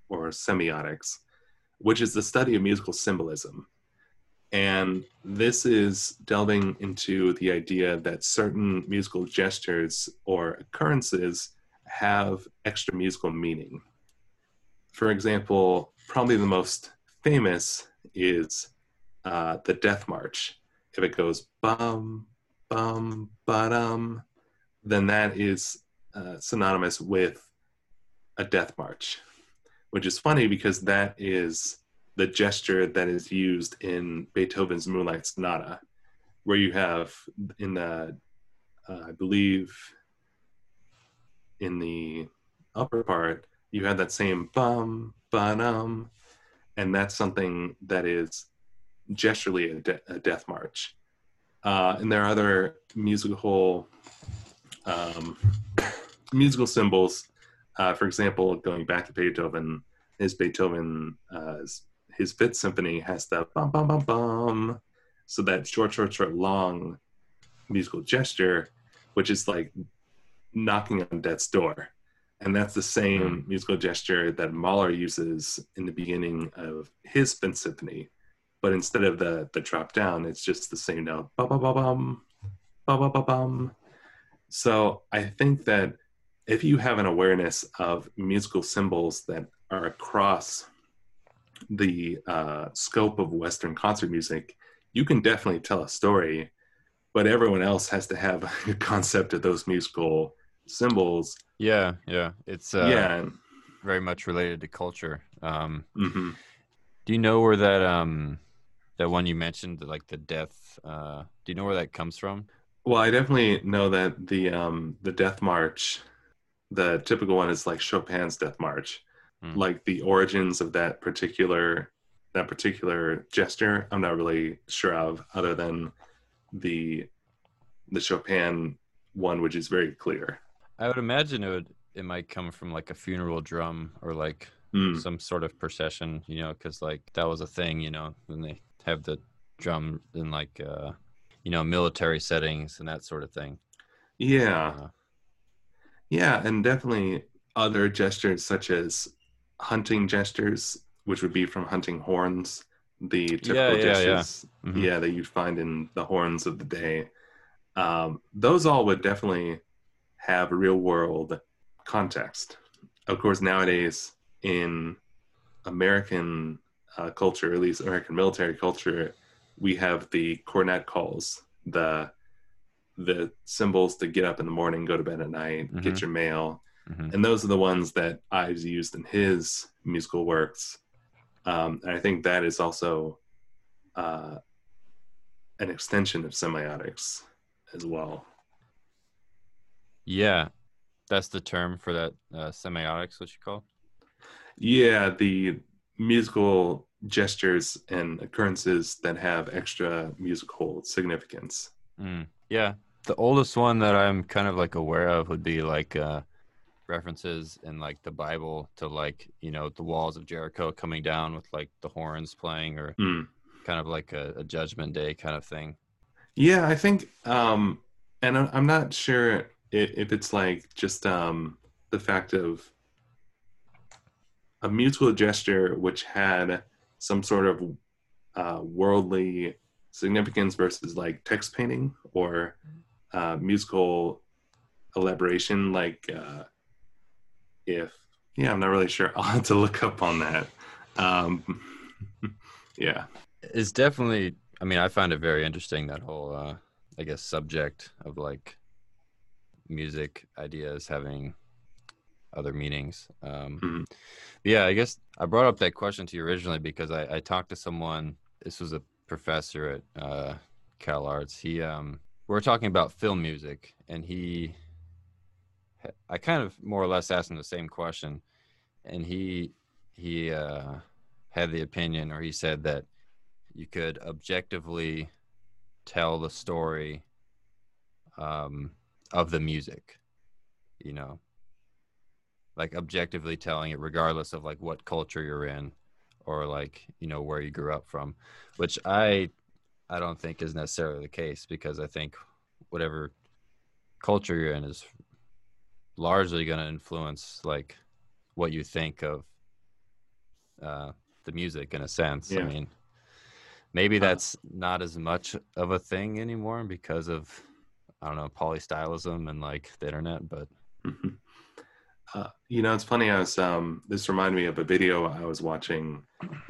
or semiotics, which is the study of musical symbolism. And this is delving into the idea that certain musical gestures or occurrences have extra musical meaning. For example, probably the most famous is uh, the Death March. If it goes bum, bum, ba-dum, then that is uh, synonymous with a death march, which is funny because that is the gesture that is used in Beethoven's Moonlight Sonata, where you have in the, uh, I believe, in the upper part, you have that same bum, ba-dum, and that's something that is gesturally a, de- a death march. Uh, and there are other musical um, musical symbols. Uh, for example, going back to Beethoven, is Beethoven's uh, his Fifth Symphony has that bum bum bum bum, so that short, short, short, long musical gesture, which is like knocking on death's door, and that's the same mm. musical gesture that Mahler uses in the beginning of his Fifth Symphony but instead of the the drop down, it's just the same note. Ba ba ba bum, ba ba ba bum. So I think that if you have an awareness of musical symbols that are across the uh, scope of Western concert music, you can definitely tell a story. But everyone else has to have a concept of those musical symbols. Yeah, yeah, it's uh, yeah, very much related to culture. Um, mm-hmm. Do you know where that um, that one you mentioned, like the death. Uh, do you know where that comes from? Well, I definitely know that the um, the Death March, the typical one is like Chopin's Death March, mm. like the origins of that particular that particular gesture. I'm not really sure of, other than the the Chopin one, which is very clear. I would imagine it would it might come from like a funeral drum or like mm. some sort of procession, you know, because like that was a thing, you know, when they have the drum in like uh you know military settings and that sort of thing yeah uh, yeah and definitely other gestures such as hunting gestures which would be from hunting horns the typical yeah, yeah, gestures yeah. Mm-hmm. yeah that you'd find in the horns of the day um, those all would definitely have real world context of course nowadays in american uh, culture, at least American military culture, we have the cornet calls, the the symbols to get up in the morning, go to bed at night, mm-hmm. get your mail, mm-hmm. and those are the ones that Ives used in his musical works. Um, and I think that is also uh, an extension of semiotics as well. Yeah, that's the term for that uh, semiotics. What you call? Yeah, the musical gestures and occurrences that have extra musical significance. Mm, yeah. The oldest one that I'm kind of like aware of would be like uh, references in like the Bible to like, you know, the walls of Jericho coming down with like the horns playing or mm. kind of like a, a, judgment day kind of thing. Yeah, I think, um, and I'm not sure if it's like just um, the fact of a musical gesture which had some sort of uh, worldly significance versus like text painting or uh, musical elaboration like uh, if yeah, I'm not really sure. I'll have to look up on that. Um, yeah, it's definitely. I mean, I find it very interesting that whole, uh, I guess, subject of like music ideas having other meanings. Um, Mhm. Yeah, I guess I brought up that question to you originally because I, I talked to someone. This was a professor at uh, Cal Arts. He, um, we were talking about film music, and he, I kind of more or less asked him the same question, and he he uh, had the opinion, or he said that you could objectively tell the story um, of the music, you know, like objectively telling it regardless of like what culture you're in or like you know where you grew up from which i i don't think is necessarily the case because i think whatever culture you're in is largely going to influence like what you think of uh the music in a sense i mean maybe that's not as much of a thing anymore because of i don't know polystylism and like the internet but Mhm. Uh, you know, it's funny. I was um, this reminded me of a video I was watching,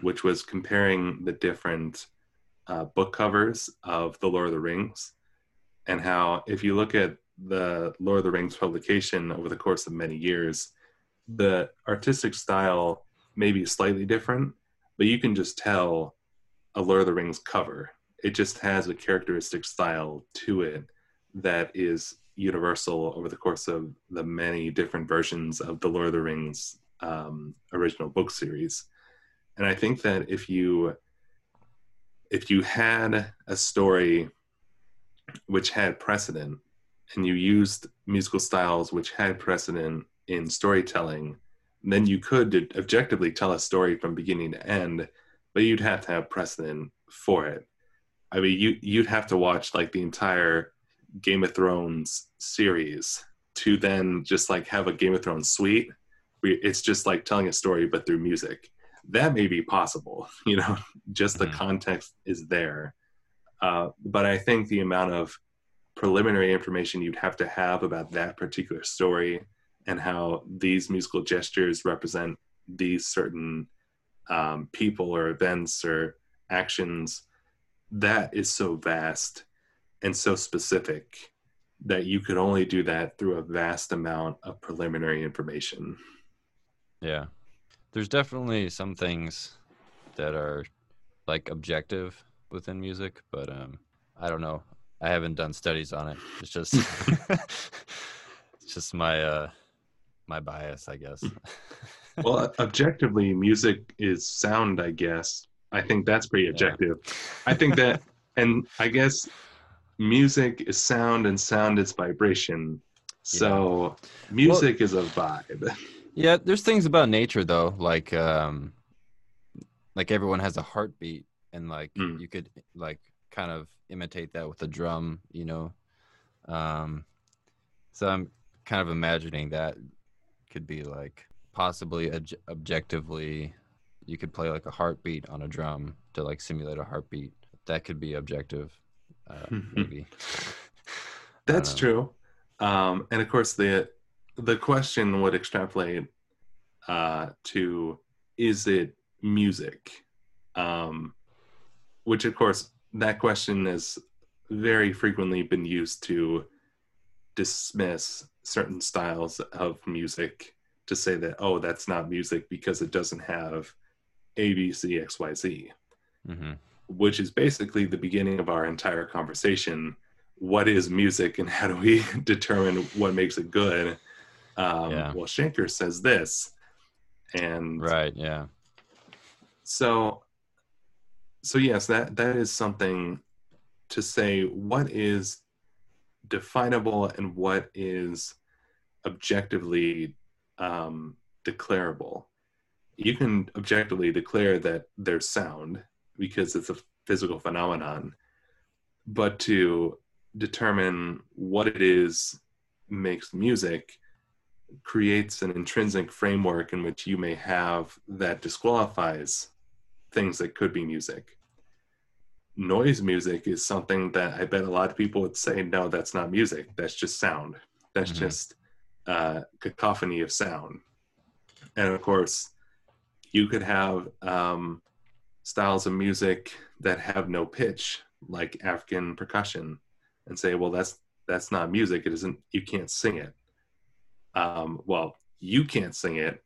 which was comparing the different uh, book covers of the Lord of the Rings, and how if you look at the Lord of the Rings publication over the course of many years, the artistic style may be slightly different, but you can just tell a Lord of the Rings cover. It just has a characteristic style to it that is universal over the course of the many different versions of the Lord of the Rings um, original book series. And I think that if you if you had a story which had precedent and you used musical styles which had precedent in storytelling, then you could objectively tell a story from beginning to end, but you'd have to have precedent for it. I mean, you you'd have to watch like the entire Game of Thrones series to then just like have a Game of Thrones suite. It's just like telling a story, but through music. That may be possible, you know, just the Mhm. context is there. Uh, but I think the amount of preliminary information you'd have to have about that particular story and how these musical gestures represent these certain um, people or events or actions, that is so vast and so specific that you could only do that through a vast amount of preliminary information. Yeah. There's definitely some things that are like objective within music, but um I don't know. I haven't done studies on it. It's just it's just my uh my bias, I guess. Well, objectively, music is sound, I guess. I think that's pretty Yeah. objective. I think that, and I guess music is sound and sound is vibration. So music is a vibe. yeah, there's things about nature though, like um like everyone has a heartbeat and like Mm. you could like kind of imitate that with a drum, you know. Um so I'm kind of imagining that could be like possibly obj- objectively you could play like a heartbeat on a drum to like simulate a heartbeat. That could be objective uh, maybe. That's know. true. Um, and of course, the the question would extrapolate uh, to is it music? Um, which, of course, that question has very frequently been used to dismiss certain styles of music to say that, oh, that's not music because it doesn't have A, B, C, X, Y, Z hmm which is basically the beginning of our entire conversation. What is music and how do we determine what makes it good? Um, Yeah. Well, Schenker says this. And Right, yeah. so, so yes, that, that is something to say what is definable and what is objectively um, declarable. You can objectively declare that there's sound because it's a physical phenomenon, but to determine what it is makes music creates an intrinsic framework in which you may have that disqualifies things that could be music. Noise music is something that I bet a lot of people would say, no, that's not music. That's just sound. That's Mhm. just uh, cacophony of sound. and of course, you could have um, styles of music that have no pitch, like African percussion, and say, well, that's that's not music. It isn't. You can't sing it. Um, well, you can't sing it.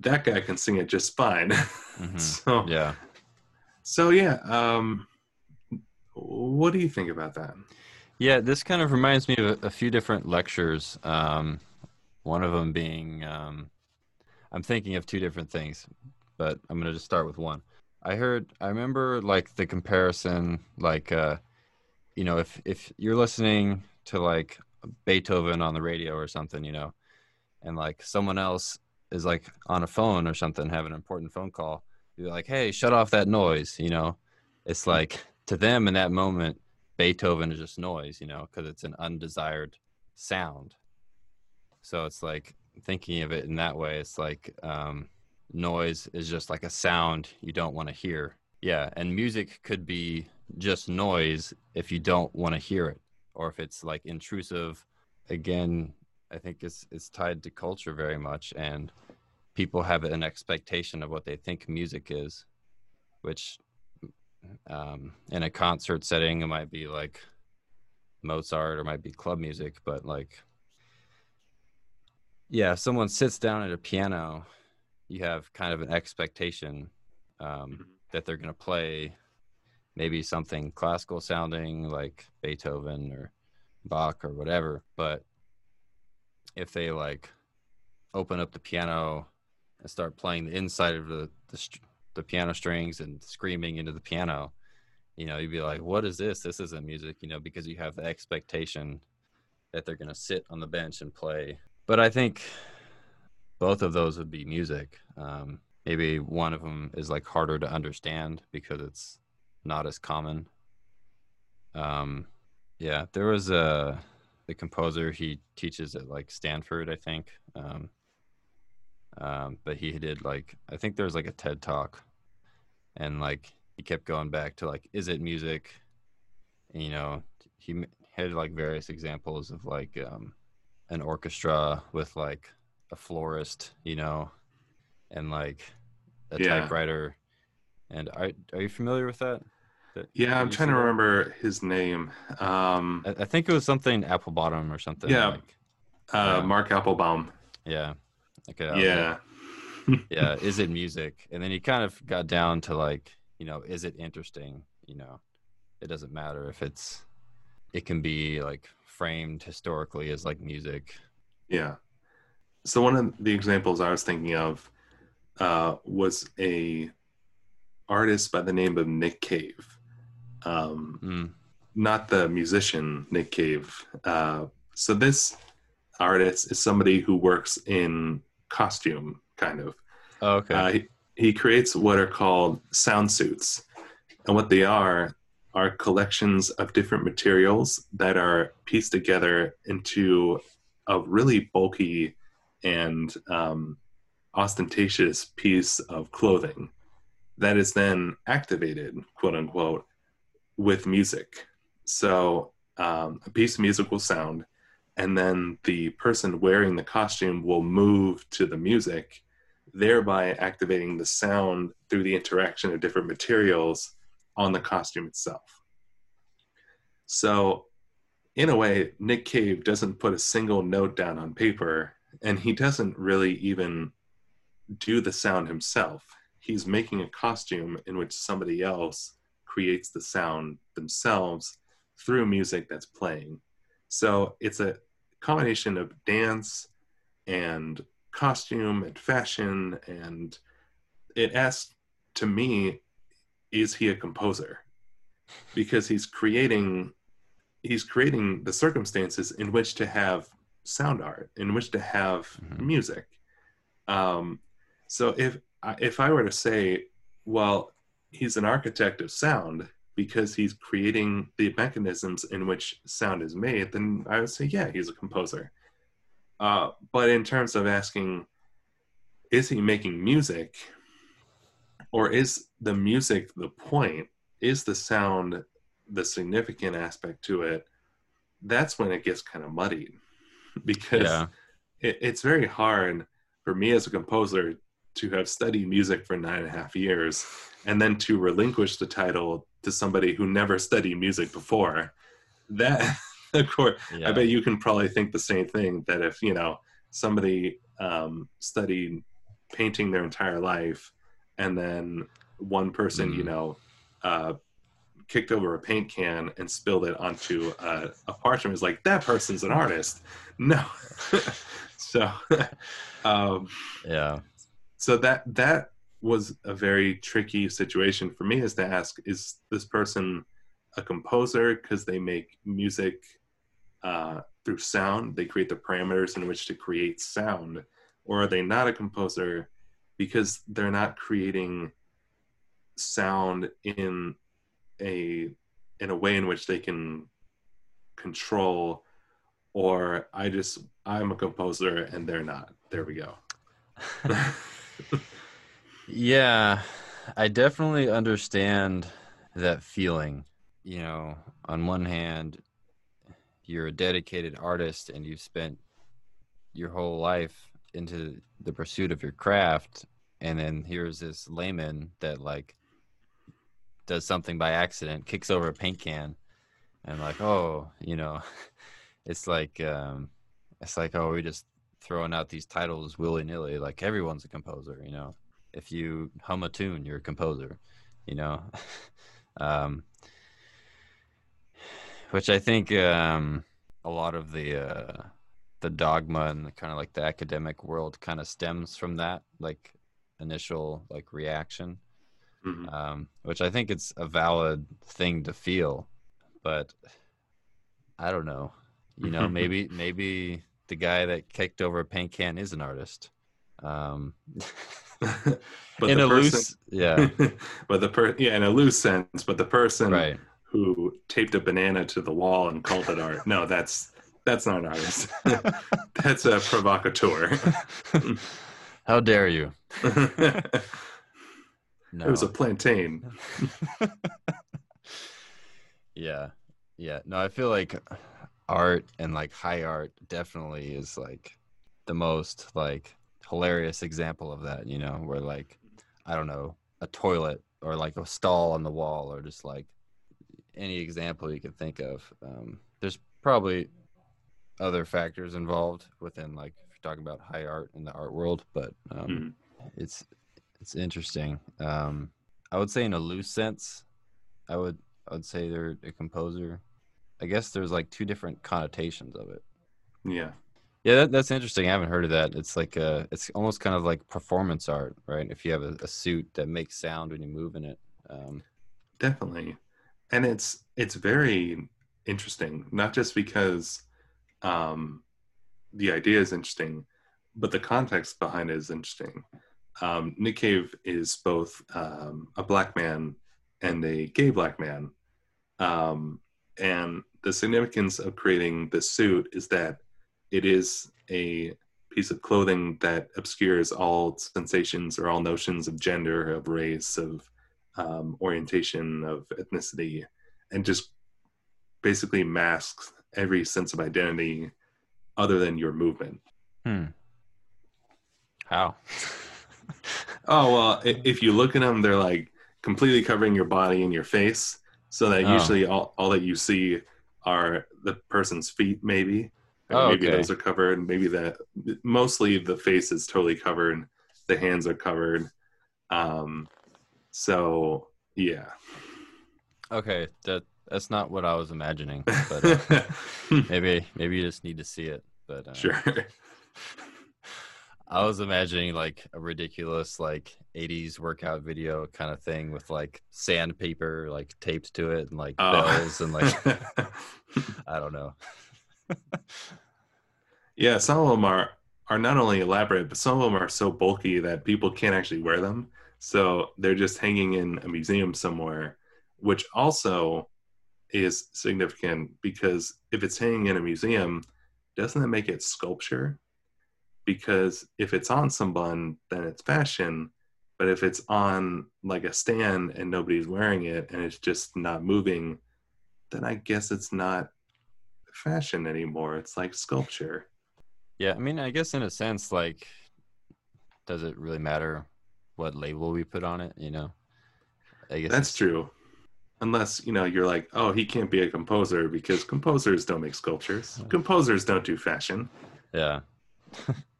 That guy can sing it just fine. Mhm. so Yeah. so yeah. Um, what do you think about that? Yeah, this kind of reminds me of a, a few different lectures. Um, one of them being, um, I'm thinking of two different things, but I'm going to just start with one. I heard, I remember like the comparison, like, uh, you know, if if you're listening to like Beethoven on the radio or something, you know, and like someone else is like on a phone or something, have an important phone call, you're like, hey, shut off that noise, you know. It's like to them in that moment, Beethoven is just noise, you know, because it's an undesired sound. So it's like thinking of it in that way. It's like um, noise is just like a sound you don't want to hear. Yeah, and music could be just noise if you don't want to hear it, or if it's like intrusive. Again, I think it's it's tied to culture very much, and people have an expectation of what they think music is, which um, in a concert setting it might be like mozart or might be club music but like yeah if someone sits down at a piano you have kind of an expectation um, Mhm. that they're going to play maybe something classical sounding like beethoven or bach or whatever but if they like open up the piano and start playing the inside of the the, the piano strings and screaming into the piano. You know you'd be like what is this? This isn't music you know because you have the expectation that they're going to sit on the bench and play. But i think both of those would be music. Um, maybe one of them is like harder to understand because it's not as common. Um, yeah there was a the composer he teaches at like stanford i think. Um, um, but he did like i think there was like a ted talk and like he kept going back to like is it music and, you know he had like various examples of like um an orchestra with like a florist you know and like a Yeah. typewriter and are, are you familiar with that That- Yeah, I'm trying to that? remember his name. Um, I, I think it was something apple bottom or something Yeah. like, uh, Yeah. Mark Applebaum. yeah okay, I was like, Yeah, yeah is it music and then he kind of got down to like you know is it interesting you know it doesn't matter if it's it can be like framed historically as like music yeah. So one of the examples I was thinking of uh, was a artist by the name of Nick Cave. Um, mm, not the musician Nick Cave. Uh, so this artist is somebody who works in costume, kind of. oh, okay Uh, he, he creates what are called sound suits, and what they are are collections of different materials that are pieced together into a really bulky and um, ostentatious piece of clothing that is then activated, quote unquote, with music. So um, a piece of music will sound, and then the person wearing the costume will move to the music thereby activating the sound through the interaction of different materials on the costume itself. So, in a way, Nick Cave doesn't put a single note down on paper, and he doesn't really even do the sound himself. He's making a costume in which somebody else creates the sound themselves through music that's playing. So, it's a combination of dance and costume and fashion and it asks to me is he a composer because he's creating he's creating the circumstances in which to have sound art in which to have Mhm. music um, so if if i were to say well he's an architect of sound because he's creating the mechanisms in which sound is made then i would say yeah he's a composer uh, but in terms of asking, is he making music, or is the music the point? Is the sound the significant aspect to it? That's when it gets kind of muddied, because yeah it, it's very hard for me as a composer to have studied music for nine and a half years and then to relinquish the title to somebody who never studied music before that of course Yeah. i bet you can probably think the same thing that if you know somebody um, studied painting their entire life and then one person you Mm. know uh, kicked over a paint can and spilled it onto a, a parchment is like that person's an artist no so um, yeah. so that that was a very tricky situation for me is to ask is this person a composer? Because they make music uh, through sound. They create the parameters in which to create sound. Or are they not a composer? Because they're not creating sound in a in a way in which they can control or i just i'm a composer and they're not. There we go Yeah, I definitely understand that feeling. You know, on one hand, you're a dedicated artist and you've spent your whole life into the pursuit of your craft, and then here's this layman that like does something by accident, kicks over a paint can, and like, oh, you know, it's like um, it's like oh, we're just throwing out these titles willy nilly. Like everyone's a composer, you know if you hum a tune, you're a composer, you know. um, which I think um, a lot of the uh, the dogma and the, kind of like the academic world kind of stems from that, like initial like reaction, Mhm. um, which I think it's a valid thing to feel, but I don't know. You know, maybe maybe the guy that kicked over a paint can is an artist. Um, but in the a person, loose, yeah, but the per yeah, in a loose sense, but the person right. who taped a banana to the wall and called it art, no, that's that's not an artist. that's a provocateur. How dare you? no. it was a plantain. yeah. Yeah. No, I feel like art and like high art definitely is like the most like hilarious example of that, you know, where like I don't know, a toilet or like a stall on the wall or just like any example you can think of. Um, there's probably other factors involved within like if you're talking about high art in the art world, but um, Mhm. it's it's interesting. Um, I would say in a loose sense, I would I would say they're a composer. I guess there's like two different connotations of it. Yeah. Yeah, that, that's interesting. I haven't heard of that. It's like uh it's almost kind of like performance art, right? If you have a, a suit that makes sound when you move in it. Um, definitely and it's it's very interesting not just because um the idea is interesting but the context behind it is interesting um nick cave is both um a black man and a gay black man um and the significance of creating this suit is that it is a piece of clothing that obscures all sensations or all notions of gender of race of um, orientation of ethnicity and just basically masks every sense of identity other than your movement hmm. How? oh well if you look at them they're like completely covering your body and your face so that Oh. usually all, all that you see are the person's feet maybe Oh, maybe okay. those are covered maybe that mostly the face is totally covered the hands are covered um so yeah okay, that that's not what I was imagining, but uh, maybe maybe you just need to see it. But uh, sure I was imagining like a ridiculous like 80s workout video kind of thing with like sandpaper like taped to it and like Oh. bells and like I don't know. Yeah some of them are are not only elaborate but some of them are so bulky that people can't actually wear them. So they're just hanging in a museum somewhere which also is significant because if it's hanging in a museum doesn't that make it sculpture? Because if it's on someone then it's fashion. But if it's on like a stand and nobody's wearing it and it's just not moving then i guess it's not fashion anymore. It's like sculpture Yeah, I mean, I guess in a sense, like does it really matter what label we put on it? You know, I guess that's true. Unless you know you're like, oh, he can't be a composer because composers don't make sculptures. Composers don't do fashion. Yeah.